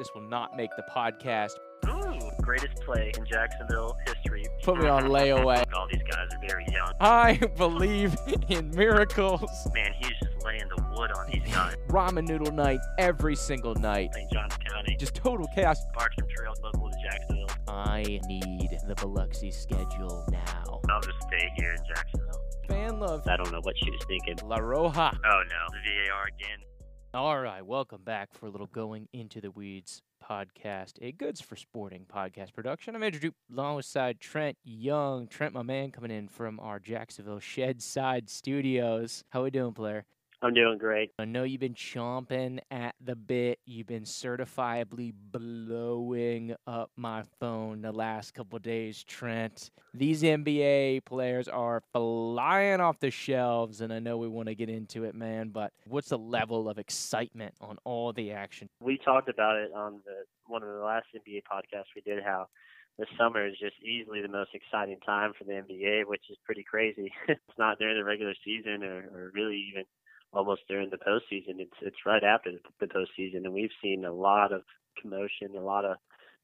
This will not make the podcast. Ooh, greatest play in Jacksonville history. Put me on layaway. All these guys are very young. I believe in miracles. Man, he's just laying the wood on these guys. Ramen noodle night every single night. St. Johns County, Just total chaos. Bartram Trail, local to Jacksonville. I need the Biloxi schedule now. I'll just stay here in Jacksonville. Fan love. I don't know what she was thinking. La Roja. Oh no, the VAR again. All right, welcome back for a little Going Into the Weeds podcast, a Goods 4 Sporting podcast production. I'm Andrew Joop alongside Trent Young. Trent, my man, coming in from our Jacksonville Shed Side Studios. How we doing, player? I'm doing great. I know you've been chomping at the bit. You've been certifiably blowing up my phone the last couple days, Trent. These NBA players are flying off the shelves, and I know we want to get into it, man. But what's the level of excitement on all the action? We talked about it on the one of the last NBA podcasts we did. How the summer is just easily the most exciting time for the NBA, which is pretty crazy. it's not during the regular season or, or really even almost during the postseason. It's it's right after the, postseason, and we've seen a lot of commotion, a lot of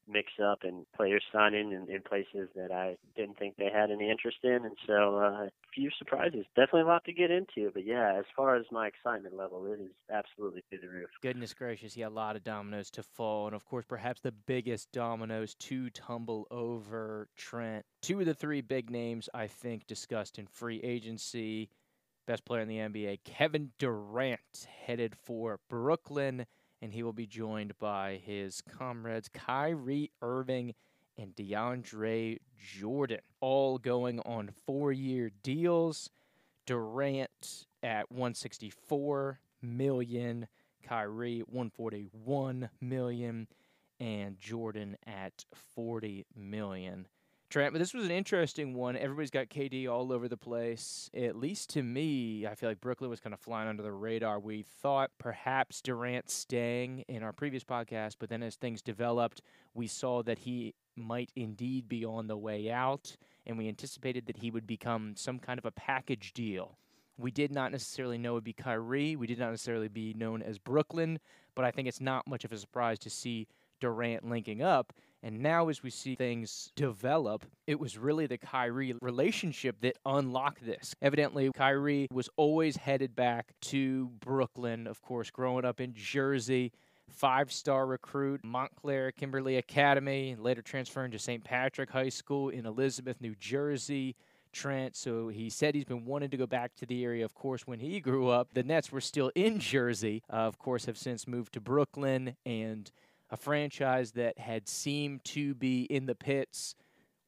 mix up, and players signing in, in places that I didn't think they had any interest in, and so uh, a few surprises. Definitely a lot to get into, but yeah, as far as my excitement level, it is absolutely through the roof. Goodness gracious, yeah, a lot of dominoes to fall. And of course, perhaps the biggest dominoes to tumble over Trent. Two of the three big names, I think, discussed in free agency. Best player in the NBA, Kevin Durant, headed for Brooklyn, and he will be joined by his comrades Kyrie Irving and DeAndre Jordan, all going on four year deals. Durant at 164 million, Kyrie 141 million, and Jordan at 40 million. Trent, but this was an interesting one. Everybody's got KD all over the place. At least to me, I feel like Brooklyn was kind of flying under the radar. We thought perhaps Durant staying in our previous podcast, but then as things developed, we saw that he might indeed be on the way out, and we anticipated that he would become some kind of a package deal. We did not necessarily know it would be Kyrie. We did not necessarily be known as Brooklyn, but I think it's not much of a surprise to see Durant linking up. And now, as we see things develop, it was really the Kyrie relationship that unlocked this. Evidently, Kyrie was always headed back to Brooklyn, of course, growing up in Jersey. Five star recruit, Montclair Kimberly Academy, later transferring to St. Patrick High School in Elizabeth, New Jersey. Trent. So he said he's been wanting to go back to the area. Of course, when he grew up, the Nets were still in Jersey. Uh, of course, have since moved to Brooklyn and a franchise that had seemed to be in the pits.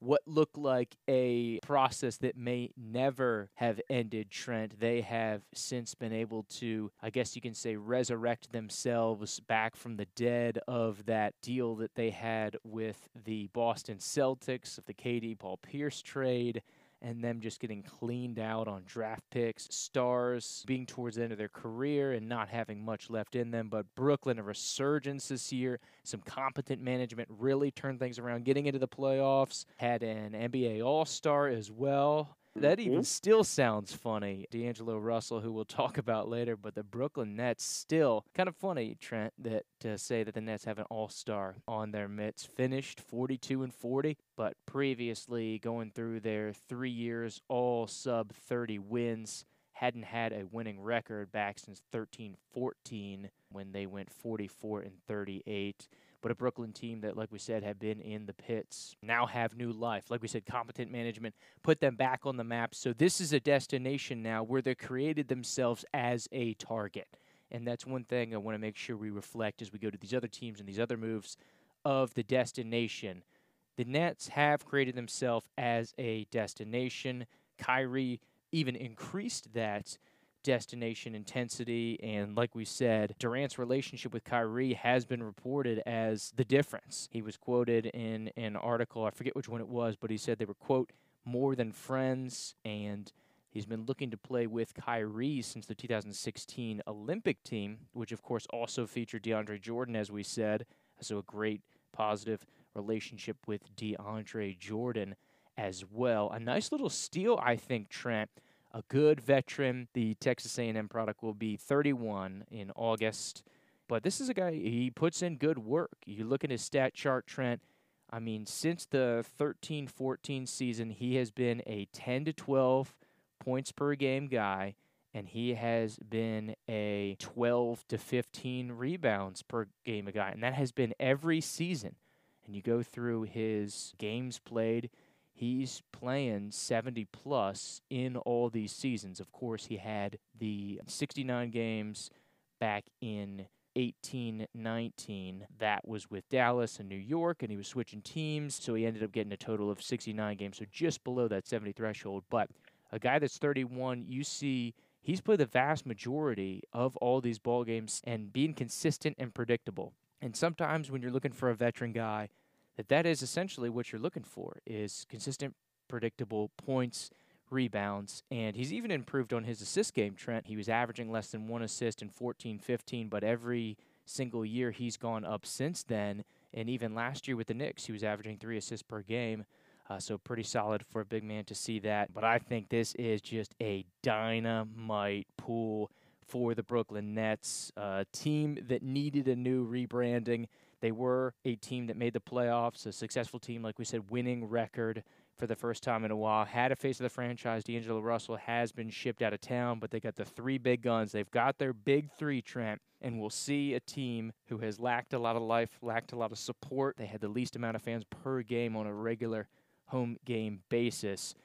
What looked like a process that may never have ended, Trent. They have since been able to, I guess you can say, resurrect themselves back from the dead of that deal that they had with the Boston Celtics, of the KD Paul Pierce trade and them just getting cleaned out on draft picks, stars being towards the end of their career and not having much left in them. But Brooklyn, a resurgence this year, some competent management really turned things around, getting into the playoffs, had an NBA All Star as well. That mm-hmm. even still sounds funny. D'Angelo Russell, who we'll talk about later, but the Brooklyn Nets still kind of funny, Trent, that to say that the Nets have an all-star on their mitts. Finished 42 and 40, but previously going through their 3 years all sub 30 wins, hadn't had a winning record back since 13-14 when they went 44 and 38 but a Brooklyn team that, like we said, have been in the pits now have new life. Like we said, competent management put them back on the map. So this is a destination now where they created themselves as a target. And that's one thing I want to make sure we reflect as we go to these other teams and these other moves of the destination. The Nets have created themselves as a destination. Kyrie even increased that destination intensity. And like we said, Durant's relationship with Kyrie has been reported as the difference. He was quoted in an article, I forget which one it was, but he said they were, quote, more than friends. And he's been looking to play with Kyrie since the 2016 Olympic team, which of course also featured DeAndre Jordan, as we said. So a great positive relationship with DeAndre Jordan as well. A nice little steal, I think, Trent a good veteran. The Texas A&M product will be 31 in August. But this is a guy, he puts in good work. You look at his stat chart, Trent. I mean, since the 13 14 season, he has been a 10 to 12 points per game guy, and he has been a 12 to 15 rebounds per game guy. And that has been every season. And you go through his games played, he's playing 70 plus in all these seasons. Of course, he had the 69 games back in 18 19. That was with Dallas and New York, and he was switching teams, so he ended up getting a total of 69 games, so just below that 70 threshold. But a guy that's 31, you see he's played the vast majority of all these ball games and being consistent and predictable. And sometimes when you're looking for a veteran guy, that that is essentially what you're looking for is consistent, predictable points, rebounds, and he's even improved on his assist game, Trent. He was averaging less than one assist in 14 15, but every single year he's gone up since then. And even last year with the Knicks, he was averaging three assists per game. Uh, so pretty solid for a big man to see that. But I think this is just a dynamite pool for the Brooklyn Nets, a team that needed a new rebranding. They were a team that made the playoffs, a successful team, like we said, winning record for the first time in a while. Had a face of the franchise. D'Angelo Russell has been shipped out of town, but they got the three big guns. They've got their big three, Trent, and we'll see a team who has lacked a lot of life, lacked a lot of support. They had the least amount of fans per game on a regular home game basis.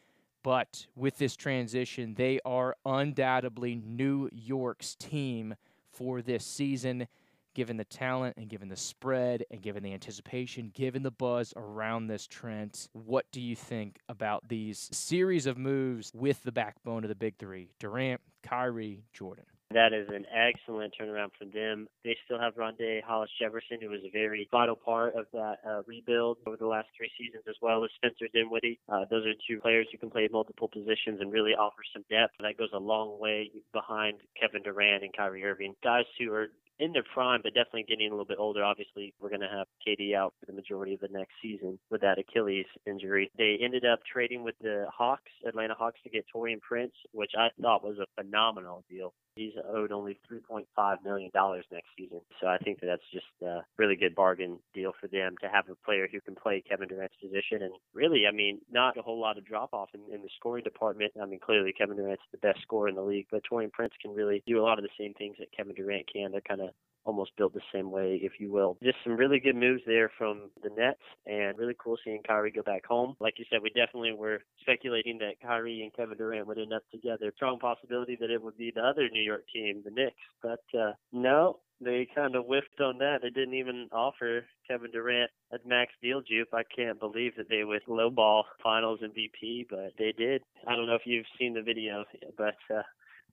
But with this transition, they are undoubtedly New York's team for this season given the talent and given the spread and given the anticipation, given the buzz around this Trent, what do you think about these series of moves with the backbone of the big three Durant, Kyrie, Jordan? That is an excellent turnaround for them. They still have Rondae Hollis Jefferson, who was a very vital part of that uh, rebuild over the last three seasons, as well as Spencer Dinwiddie. Uh, those are two players who can play multiple positions and really offer some depth. That goes a long way behind Kevin Durant and Kyrie Irving, guys who are in their prime, but definitely getting a little bit older. Obviously, we're going to have KD out for the majority of the next season with that Achilles injury. They ended up trading with the Hawks, Atlanta Hawks, to get Taurean Prince, which I thought was a phenomenal deal. He's owed only $3.5 million next season. So I think that that's just a really good bargain deal for them to have a player who can play Kevin Durant's position. And really, I mean, not a whole lot of drop off in, in the scoring department. I mean, clearly Kevin Durant's the best scorer in the league, but Taurean Prince can really do a lot of the same things that Kevin Durant can. They're kind of almost built the same way, if you will. Just some really good moves there from the Nets, and really cool seeing Kyrie go back home. Like you said, we definitely were speculating that Kyrie and Kevin Durant would end up together. Strong possibility that it would be the other New York team, the Knicks, but uh, no. They kind of whiffed on that. They didn't even offer Kevin Durant a max deal, Joop. I can't believe that they would lowball Finals MVP, but they did. I don't know if you've seen the video, but uh,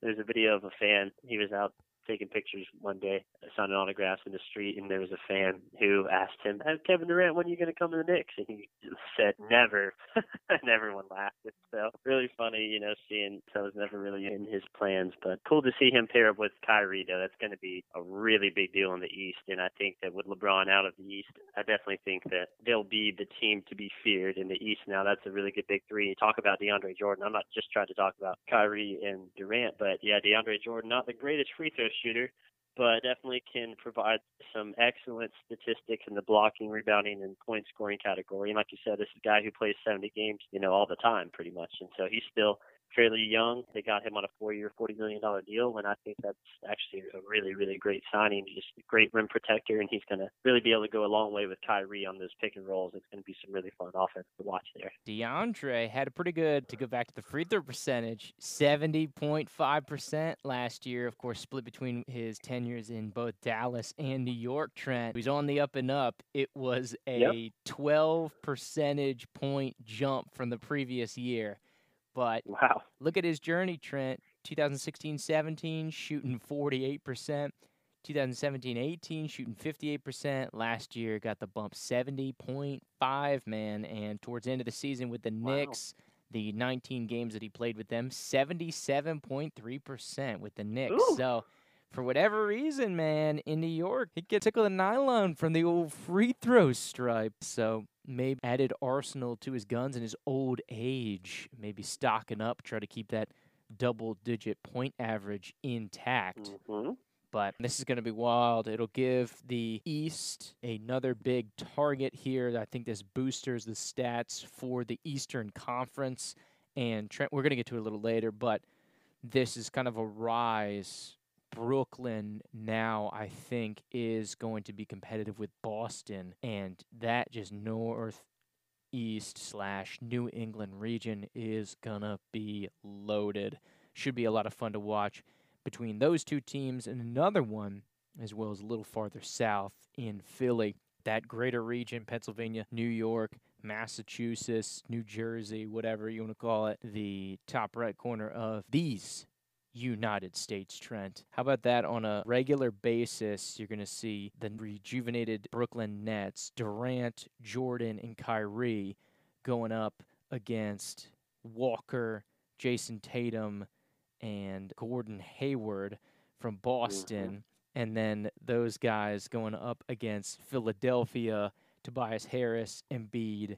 there's a video of a fan. He was out taking pictures one day, signing autographs in the street, and there was a fan who asked him, hey, "Kevin Durant, when are you going to come to the Knicks?" And he said, "Never," and everyone laughed. It's So really funny, you know, seeing so it was never really in his plans, but cool to see him pair up with Kyrie. Though that's going to be a really big deal in the East, and I think that with LeBron out of the East, I definitely think that they'll be the team to be feared in the East. Now that's a really good big three. Talk about DeAndre Jordan. I'm not just trying to talk about Kyrie and Durant, but yeah, DeAndre Jordan, not the greatest free throw shooter, but definitely can provide some excellent statistics in the blocking, rebounding, and point scoring category. And like you said, this is a guy who plays 70 games, you know, all the time pretty much. And so he's still fairly young. They got him on a four-year, $40 million deal, and I think that's actually a really, really great signing. Just a great rim protector, and he's going to really be able to go a long way with Kyrie on those pick and rolls. It's going to be some really fun offense to watch there. DeAndre had a pretty good, to go back to the free throw percentage, 70.5% last year. Of course, split between his tenures in both Dallas and New York, Trent. He's on the up and up. It was a yep. 12 percentage point jump from the previous year. But wow. look at his journey, Trent. 2016 17, shooting 48%. 2017 18, shooting 58%. Last year, got the bump 70.5, man. And towards the end of the season with the wow. Knicks, the 19 games that he played with them, 77.3% with the Knicks. Ooh. So for whatever reason, man, in New York, he gets tickled a nylon from the old free throw stripe. So maybe added arsenal to his guns in his old age. Maybe stocking up, try to keep that double digit point average intact. Mm-hmm. but this is going to be wild. It'll give the East another big target here. I think this boosters the stats for the Eastern Conference. And Trent, we're going to get to it a little later, but this is kind of a rise. Brooklyn now, I think, is going to be competitive with Boston, and that just north east slash New England region is gonna be loaded. Should be a lot of fun to watch between those two teams and another one, as well as a little farther south in Philly. That greater region, Pennsylvania, New York, Massachusetts, New Jersey, whatever you want to call it, the top right corner of these United States, Trent. How about that on a regular basis? You're going to see the rejuvenated Brooklyn Nets, Durant, Jordan, and Kyrie going up against Walker, Jayson Tatum, and Gordon Hayward from Boston. Mm-hmm. And then those guys going up against Philadelphia, Tobias Harris, Embiid,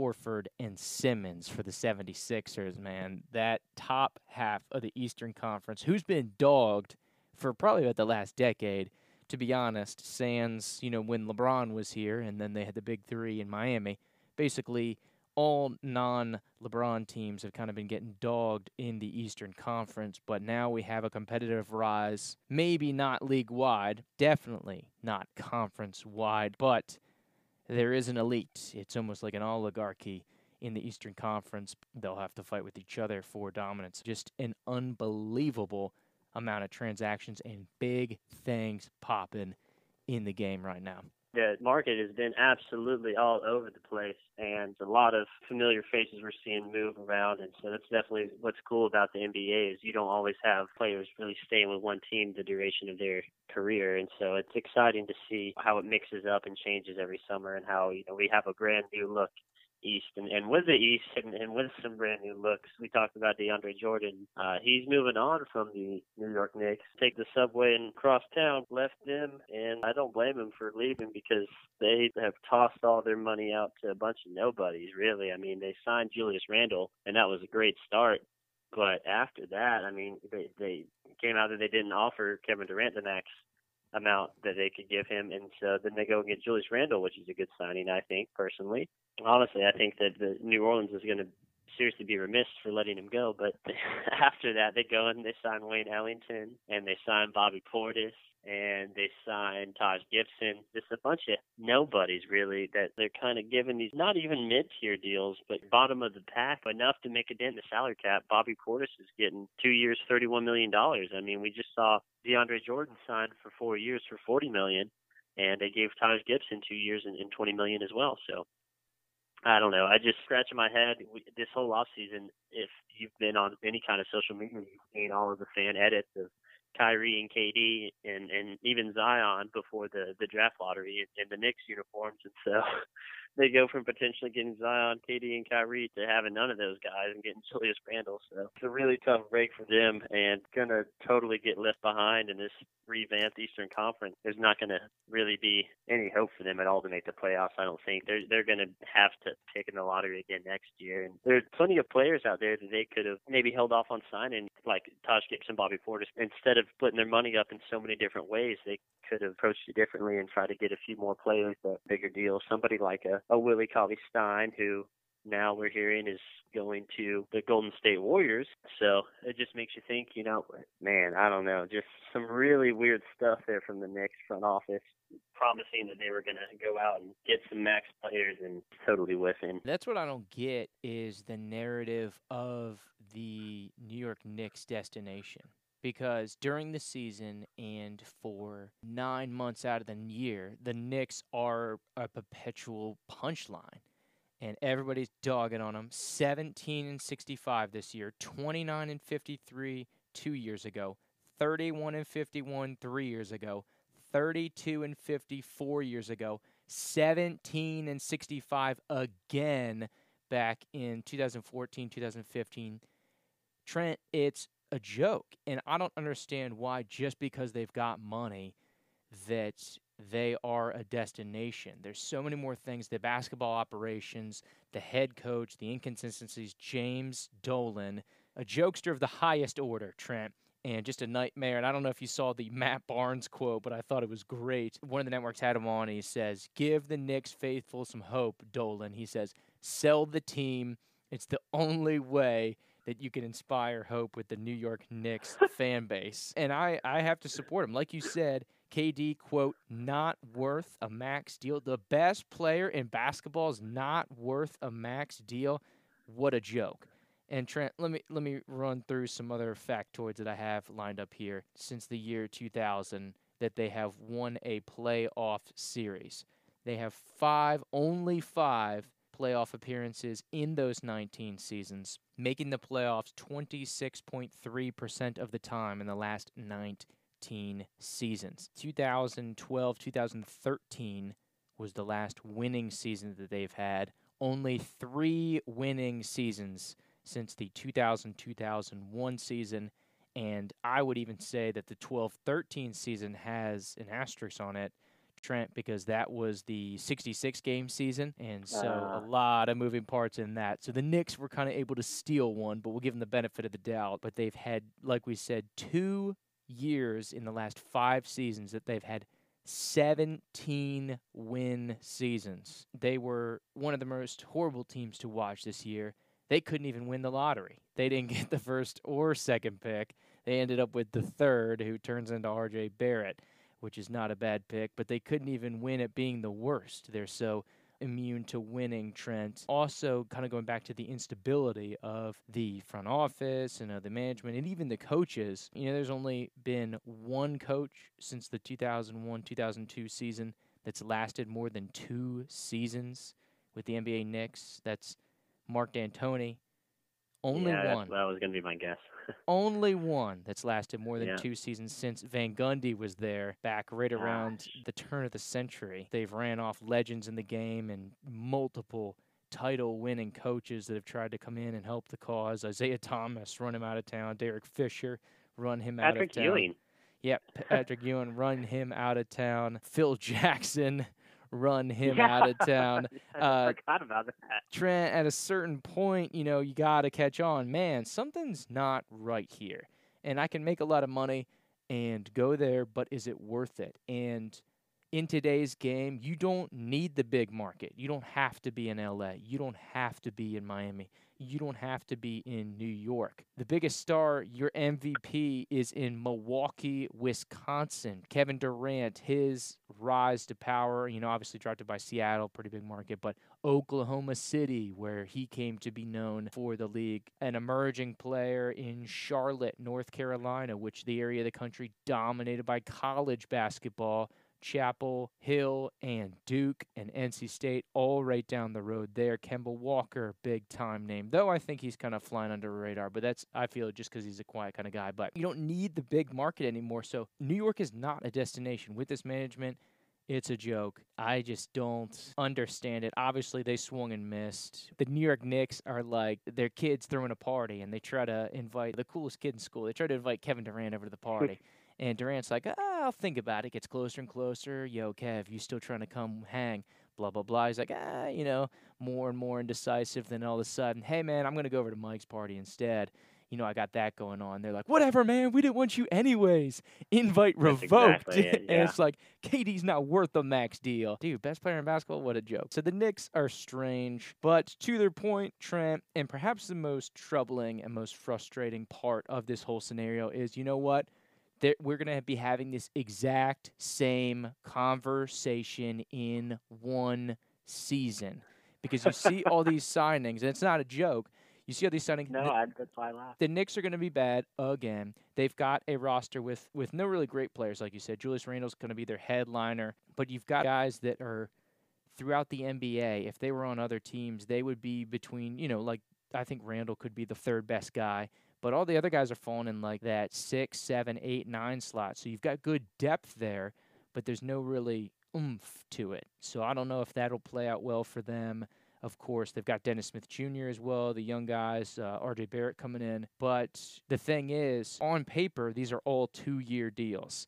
Horford, and Simmons for the 76ers, man. That top half of the Eastern Conference, who's been dogged for probably about the last decade, to be honest, sans, you know, when LeBron was here and then they had the big three in Miami. Basically, all non LeBron teams have kind of been getting dogged in the Eastern Conference, but now we have a competitive rise. Maybe not league wide, definitely not conference wide, but there is an elite. It's almost like an oligarchy in the Eastern Conference. They'll have to fight with each other for dominance. Just an unbelievable amount of transactions and big things popping in the game right now the market has been absolutely all over the place and a lot of familiar faces we're seeing move around and so that's definitely what's cool about the NBA is you don't always have players really staying with one team the duration of their career and so it's exciting to see how it mixes up and changes every summer and how you know we have a brand new look East and, and with the East and, and with some brand new looks. We talked about DeAndre Jordan. Uh, he's moving on from the New York Knicks. Take the subway and cross town, left them, and I don't blame him for leaving because they have tossed all their money out to a bunch of nobodies, really. I mean, they signed Julius Randle, and that was a great start. But after that, I mean, they, they came out that they didn't offer Kevin Durant the max amount that they could give him, and so then they go and get Julius Randle, which is a good signing, I think personally. Honestly, I think that the New Orleans is going to seriously be remiss for letting him go. But after that, they go and they sign Wayne Ellington and they sign Bobby Portis and they signed Taj Gibson. Just a bunch of nobodies, really, that they're kind of giving these not even mid tier deals, but bottom of the pack enough to make a dent in the salary cap. Bobby Portis is getting two years, $31 million. I mean, we just saw DeAndre Jordan signed for four years for 40 million, and they gave Taj Gibson two years and, and 20 million as well. So I don't know. I just scratching my head this whole off season. If you've been on any kind of social media, you've seen all of the fan edits of Kyrie and KD and and even Zion before the the draft lottery in, the Knicks uniforms, and so they go from potentially getting Zion, KD, and Kyrie to having none of those guys and getting Julius Randle. So it's a really tough break for them and gonna totally get left behind in this revamped Eastern Conference. There's not gonna really be any hope for them at all to make the playoffs. I don't think they're they're gonna have to pick in the lottery again next year. And there's plenty of players out there that they could have maybe held off on signing, like Taj Gibson, Bobby Portis. Instead of splitting their money up in so many different ways, they could have approached it differently and tried to get a few more players, but bigger deals. Somebody like a, a Willie Cauley Stein, who now we're hearing is going to the Golden State Warriors. So it just makes you think, you know, man, I don't know, just some really weird stuff there from the Knicks front office promising that they were going to go out and get some max players and totally whiffing. That's what I don't get is the narrative of the New York Knicks destination because during the season and for nine months out of the year, the Knicks are a perpetual punchline. And everybody's dogging on them. 17 and 65 this year, 29 and 53 two years ago, 31 and 51 three years ago, 32 and 54 years ago, 17 and 65 again back in 2014, 2015. Trent, it's a joke. And I don't understand why, just because they've got money, that they are a destination. There's so many more things the basketball operations, the head coach, the inconsistencies. James Dolan, a jokester of the highest order, Trent, and just a nightmare. And I don't know if you saw the Matt Barnes quote, but I thought it was great. One of the networks had him on, he says, Give the Knicks faithful some hope, Dolan. He says, Sell the team. It's the only way that you can inspire hope with the New York Knicks fan base. And I, I have to support him. Like you said, KD, quote, not worth a max deal. The best player in basketball is not worth a max deal. What a joke. And Trent, let me let me run through some other factoids that I have lined up here since the year 2000 that they have won a playoff series. They have five, only five playoff appearances in those 19 seasons, making the playoffs 26.3% of the time in the last 19 seasons. 2012, 2013 was the last winning season that they've had. Only three winning seasons since the 2000 2001 season. And I would even say that the 12 13 season has an asterisk on it, Trent, because that was the 66 game season. And so uh. a lot of moving parts in that. So the Knicks were kind of able to steal one, but we'll give them the benefit of the doubt. But they've had, like we said, two years in the last five seasons that they've had 17 win seasons. They were one of the most horrible teams to watch this year they couldn't even win the lottery. They didn't get the first or second pick. They ended up with the third, who turns into RJ Barrett, which is not a bad pick, but they couldn't even win at being the worst. They're so immune to winning, Trent. Also, kind of going back to the instability of the front office and of the management and even the coaches. You know, there's only been one coach since the 2001 2002 season that's lasted more than two seasons with the NBA Knicks. That's Mark D'Antoni. Only yeah, one. That was going to be my guess. only one that's lasted more than yeah. two seasons since Van Gundy was there back right Gosh. around the turn of the century. They've ran off legends in the game and multiple title winning coaches that have tried to come in and help the cause. Isiah Thomas run him out of town. Derek Fisher run him Patrick out of town. Ewing. Yep, Patrick Ewing run him out of town. Phil Jackson run him yeah. out of town. Uh, forgot about that. Trent, at a certain point, you know, you got to catch on. Man, something's not right here. And I can make a lot of money and go there, but is it worth it? And in today's game, you don't need the big market. You don't have to be in LA. You don't have to be in Miami you don't have to be in New York. The biggest star, your MVP, is in Milwaukee, Wisconsin. Kevin Durant, his rise to power, you know, obviously drafted by Seattle, pretty big market, but Oklahoma City, where he came to be known for the league. An emerging player in Charlotte, North Carolina, which the area of the country dominated by college basketball Chapel Hill and Duke and NC State all right down the road there. Kemba Walker, big time name, though I think he's kind of flying under the radar. But that's I feel just because he's a quiet kind of guy. But you don't need the big market anymore. So New York is not a destination with this management. It's a joke. I just don't understand it. Obviously, they swung and missed. The New York Knicks are like their kids throwing a party, and they try to invite the coolest kid in school. They try to invite Kevin Durant over to the party. And Durant's like, ah, I'll think about it. Gets closer and closer. Yo, Kev, you still trying to come hang? Blah, blah, blah. He's like, ah, you know, more and more indecisive. Then all of a sudden, hey, man, I'm going to go over to Mike's party instead. You know, I got that going on. They're like, whatever, man. We didn't want you anyways. Invite That's revoked. Exactly it, yeah. and it's like, KD's not worth the max deal. Dude, best player in basketball? What a joke. So the Knicks are strange. But to their point, Trent, and perhaps the most troubling and most frustrating part of this whole scenario is you know what? We're going to be having this exact same conversation in one season because you see all these signings, and it's not a joke. You see all these signings. No, the, I, that's why I laugh. The Knicks are going to be bad again. They've got a roster with with no really great players, like you said. Julius Randle's going to be their headliner, but you've got guys that are throughout the NBA. If they were on other teams, they would be between, you know, like I think Randle could be the third best guy. But all the other guys are falling in like that six, seven, eight, nine slot. So you've got good depth there, but there's no really oomph to it. So I don't know if that'll play out well for them. Of course, they've got Dennis Smith Jr. as well, the young guys, uh, RJ Barrett coming in. But the thing is, on paper, these are all two year deals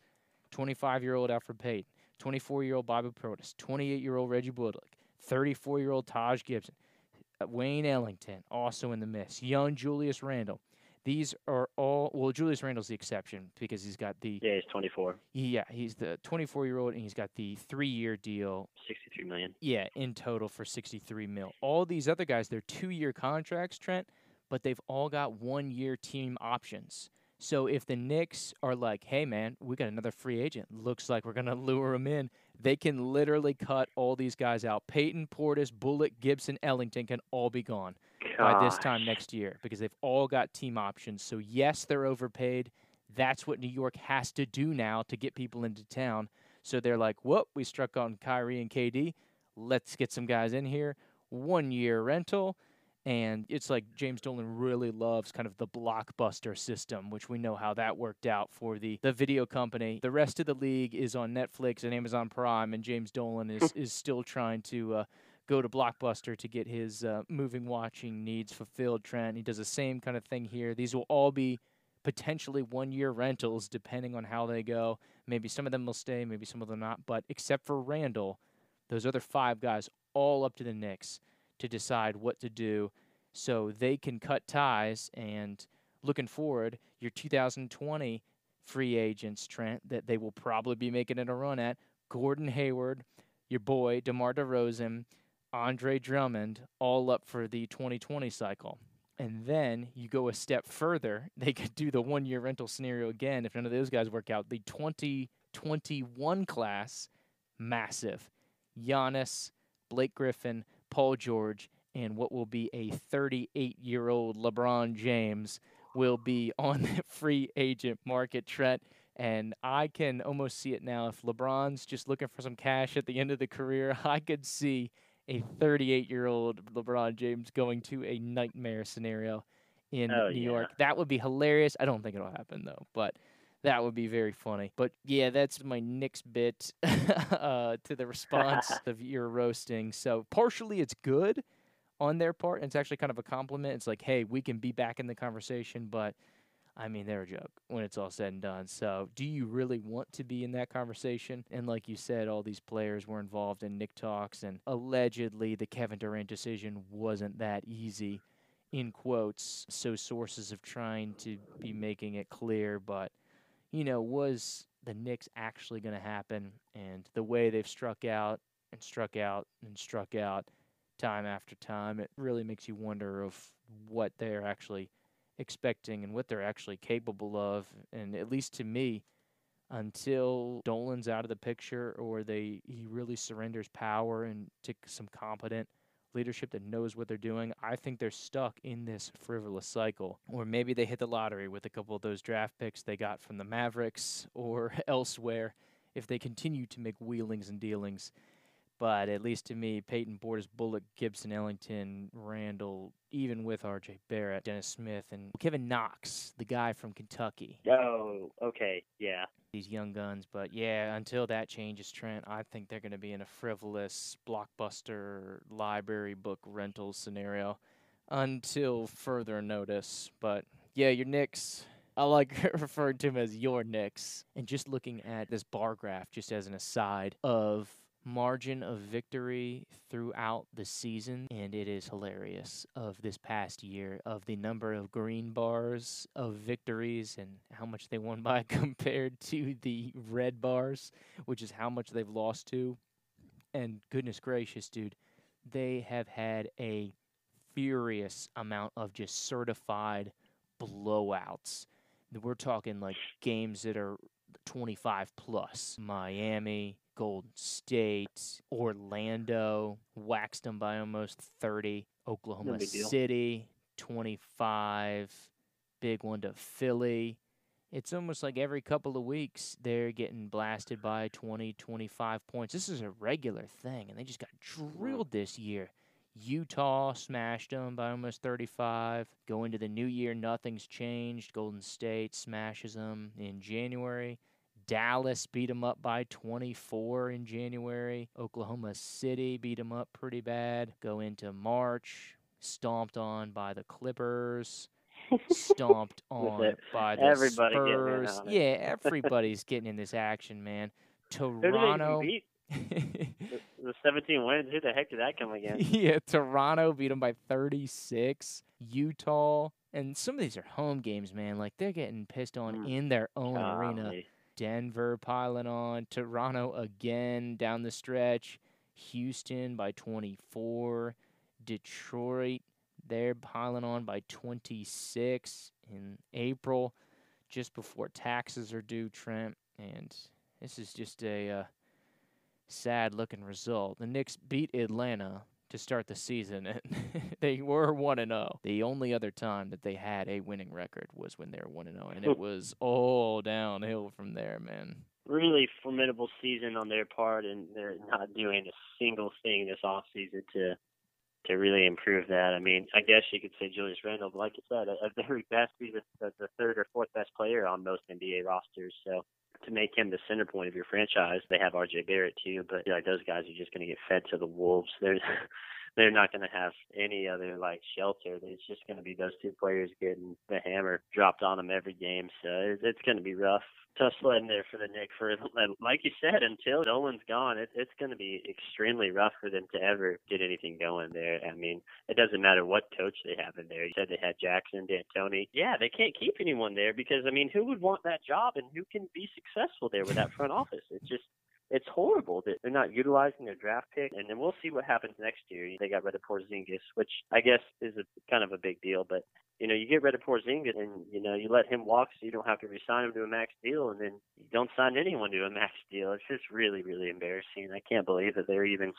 25 year old Elfrid Payton, 24 year old Bobby Portis, 28 year old Reggie Bullock, 34 year old Taj Gibson, uh, Wayne Ellington, also in the mix, young Julius Randle. These are all well. Julius Randle's the exception because he's got the Yeah, he's 24, yeah he's the 24 year old and he's got the three year deal 63 million. yeah in total for 63 mil. All these other guys they're two year contracts, Trent, but they've all got one year team options. So if the Knicks are like, hey man, we got another free agent, looks like we're gonna lure him in, they can literally cut all these guys out. Payton, Portis, Bullock, Gibson, Ellington can all be gone by this time next year because they've all got team options. So yes, they're overpaid. That's what New York has to do now to get people into town. So they're like, "Whoop, we struck on Kyrie and KD. Let's get some guys in here. One year rental." And it's like James Dolan really loves kind of the blockbuster system, which we know how that worked out for the, the video company. The rest of the league is on Netflix and Amazon Prime, and James Dolan is, is still trying to uh, go to Blockbuster to get his uh, moving watching needs fulfilled. Trent, he does the same kind of thing here. These will all be potentially one year rentals depending on how they go. Maybe some of them will stay, maybe some of them not. But except for Randle, those other five guys, all up to the Knicks to decide what to do so they can cut ties. And looking forward, your 2020 free agents, Trent, that they will probably be making it a run at Gordon Hayward, your boy, DeMar DeRozan, Andre Drummond, all up for the 2020 cycle. And then you go a step further, they could do the one year rental scenario again if none of those guys work out. The 2021 class, massive. Giannis, Blake Griffin, Paul George, and what will be a 38 year old LeBron James will be on the free agent market, Trent. And I can almost see it now. If LeBron's just looking for some cash at the end of the career, I could see a 38 year old LeBron James going to a nightmare scenario in Oh, New yeah. York. That would be hilarious. I don't think it'll happen though, but that would be very funny. But yeah, that's my Knicks bit uh, to the response of your roasting. So partially it's good on their part. And it's actually kind of a compliment. It's like, hey, we can be back in the conversation, but I mean, they're a joke when it's all said and done. So, do you really want to be in that conversation? And like you said, all these players were involved in Nick talks, and allegedly the Kevin Durant decision wasn't that easy, in quotes. So, sources have trying to be making it clear, but you know, was the Knicks actually going to happen? And the way they've struck out and struck out and struck out time after time, it really makes you wonder of what they're actually expecting and what they're actually capable of. And at least to me, until Dolan's out of the picture or they he really surrenders power and to some competent leadership that knows what they're doing, I think they're stuck in this frivolous cycle. Or maybe they hit the lottery with a couple of those draft picks they got from the Mavericks or elsewhere if they continue to make wheelings and dealings. But at least to me, Payton Portis, Bullock, Gibson, Ellington, Randle, even with R.J. Barrett, Dennis Smith, and Kevin Knox, the guy from Kentucky, Oh, okay, yeah. these young guns. But yeah, until that changes, Trent, I think they're going to be in a frivolous blockbuster library book rental scenario until further notice. But yeah, your Knicks. I like referring to him as your Knicks. And just looking at this bar graph, just as an aside, of margin of victory throughout the season, and it is hilarious of this past year of the number of green bars of victories and how much they won by compared to the red bars, which is how much they've lost to. And goodness gracious, dude, they have had a furious amount of just certified blowouts. We're talking like games that are 25 plus. Miami, Golden State, Orlando waxed them by almost 30. Oklahoma deal. City, 25. Big one to Philly. It's almost like every couple of weeks they're getting blasted by 20, 25 points. This is a regular thing, and they just got drilled this year. Utah smashed them by almost 35. Go into the new year, nothing's changed. Golden State smashes them in January. Dallas beat them up by 24 in January. Oklahoma City beat them up pretty bad. Go into March, stomped on by the Clippers, stomped on by the Everybody Spurs. Yeah, everybody's getting in this action, man. Who did they even Toronto. beat? The, the 17 wins. Who the heck did that come against? yeah, Toronto beat them by 36. Utah And some of these are home games, man. Like they're getting pissed on Mm. in their own Golly. arena. Denver piling on, Toronto again down the stretch, Houston by 24, Detroit they're piling on by 26 in April, just before taxes are due, Trent. And this is just a uh, sad looking result. The Knicks beat Atlanta to start the season, and they were 1 and 0. The only other time that they had a winning record was when they were 1 and 0, and it was all downhill from there, man. Really formidable season on their part, and they're not doing a single thing this off season to to really improve that. I mean, I guess you could say Julius Randle, but like you said, at, at very best, he's the, the third or fourth best player on most NBA rosters. So to make him the center point of your franchise, they have RJ Barrett too, but like those guys are just going to get fed to the wolves. They're they're not going to have any other like shelter. It's just going to be those two players getting the hammer dropped on them every game. So it's going to be rough. Tough sledding there for the Knicks. For like you said, until Dolan's gone, it, it's going to be extremely rough for them to ever get anything going there. I mean, it doesn't matter what coach they have in there. You said they had Jackson, D'Antoni. Yeah, they can't keep anyone there because I mean, who would want that job and who can be successful there with that front office? It's just it's horrible that they're not utilizing their draft pick. And then we'll see what happens next year. They got rid of Porzingis, which I guess is a kind of a big deal. But you know, you get rid of Porzingis and you know you let him walk, so you don't have to resign him to a max deal, and then you don't sign anyone to a max deal. It's just really, really embarrassing. I can't believe that they're even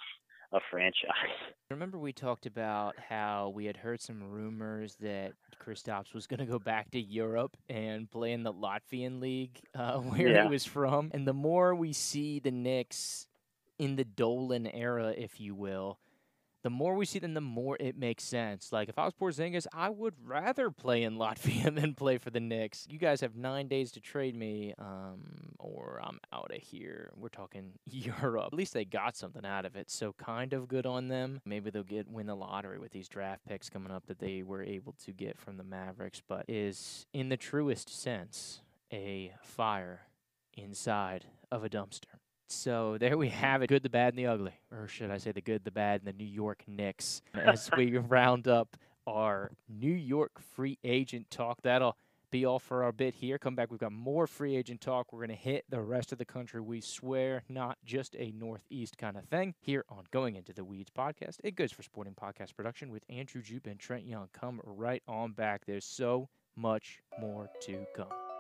a franchise. Remember we talked about how we had heard some rumors that Kristaps was going to go back to Europe and play in the Latvian league uh, where Yeah. he was from. And the more we see the Knicks in the Dolan era, if you will, the more we see them, the more it makes sense. Like if I was Porzingis, I would rather play in Latvia than play for the Knicks. You guys have nine days to trade me, um, or I'm out of here. We're talking Europe. At least they got something out of it, so kind of good on them. Maybe they'll get win the lottery with these draft picks coming up that they were able to get from the Mavericks. But is in the truest sense a fire inside of a dumpster. So there we have it. Good, the bad, and the ugly. Or should I say the good, the bad, and the New York Knicks as we round up our New York free agent talk. That'll be all for our bit here. Come back. We've got more free agent talk. We're going to hit the rest of the country. We swear, not just a Northeast kind of thing. Here on Going Into the Weeds podcast, it goes for Sporting Podcast Production with Andrew Joop and Trent Young. Come right on back. There's so much more to come.